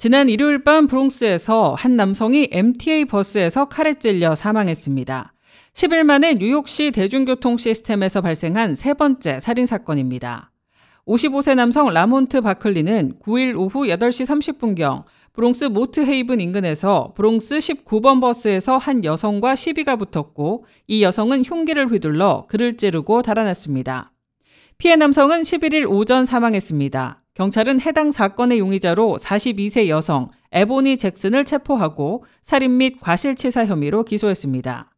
지난 일요일 밤 브롱스에서 한 남성이 MTA 버스에서 칼에 찔려 사망했습니다. 10일 만에 뉴욕시 대중교통 시스템에서 발생한 세 번째 살인 사건입니다. 55세 남성 라몬트 바클리는 9일 오후 8시 30분경 브롱스 모트 헤이븐 인근에서 브롱스 19번 버스에서 한 여성과 시비가 붙었고 이 여성은 흉기를 휘둘러 그를 찌르고 달아났습니다. 피해 남성은 11일 오전 사망했습니다. 경찰은 해당 사건의 용의자로 42세 여성 에보니 잭슨을 체포하고 살인 및 과실치사 혐의로 기소했습니다.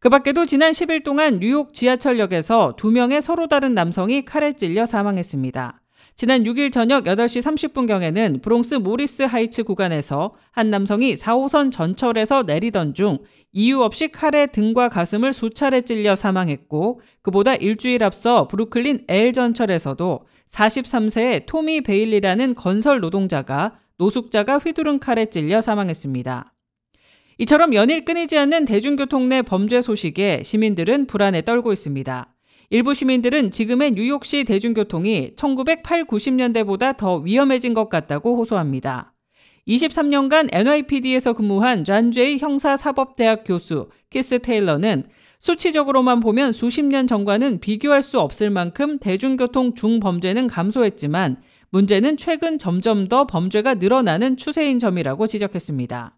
그 밖에도 지난 10일 동안 뉴욕 지하철역에서 두 명의 서로 다른 남성이 칼에 찔려 사망했습니다. 지난 6일 저녁 8시 30분경에는 브롱스 모리스 하이츠 구간에서 한 남성이 4호선 전철에서 내리던 중 이유 없이 칼에 등과 가슴을 수차례 찔려 사망했고 그보다 일주일 앞서 브루클린 L 전철에서도 43세의 토미 베일리라는 건설 노동자가 노숙자가 휘두른 칼에 찔려 사망했습니다. 이처럼 연일 끊이지 않는 대중교통 내 범죄 소식에 시민들은 불안에 떨고 있습니다. 일부 시민들은 지금의 뉴욕시 대중교통이 1980, 90년대보다 더 위험해진 것 같다고 호소합니다. 23년간 NYPD에서 근무한 존제이 형사사법대학 교수 키스 테일러는 수치적으로만 보면 수십 년 전과는 비교할 수 없을 만큼 대중교통 중범죄는 감소했지만 문제는 최근 점점 더 범죄가 늘어나는 추세인 점이라고 지적했습니다.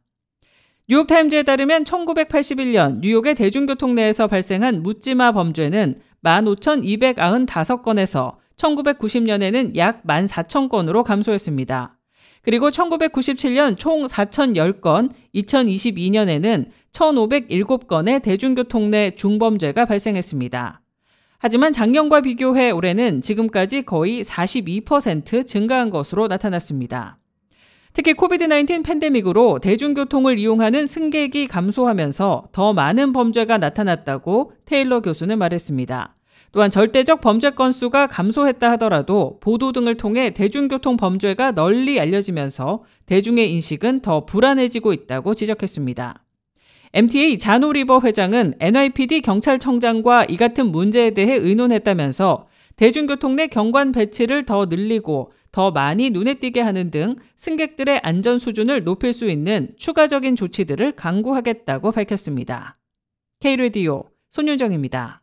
뉴욕타임즈에 따르면 1981년 뉴욕의 대중교통 내에서 발생한 묻지마 범죄는 15,295건에서 1990년에는 약 14,000건으로 감소했습니다. 그리고 1997년 총 4,010건, 2022년에는 1,507건의 대중교통 내 중범죄가 발생했습니다. 하지만 작년과 비교해 올해는 지금까지 거의 42% 증가한 것으로 나타났습니다. 특히 COVID-19 팬데믹으로 대중교통을 이용하는 승객이 감소하면서 더 많은 범죄가 나타났다고 테일러 교수는 말했습니다. 또한 절대적 범죄 건수가 감소했다 하더라도 보도 등을 통해 대중교통 범죄가 널리 알려지면서 대중의 인식은 더 불안해지고 있다고 지적했습니다. MTA 자노 리버 회장은 NYPD 경찰청장과 이 같은 문제에 대해 의논했다면서 대중교통 내 경관 배치를 더 늘리고 더 많이 눈에 띄게 하는 등 승객들의 안전 수준을 높일 수 있는 추가적인 조치들을 강구하겠다고 밝혔습니다. K-Radio 손윤정입니다.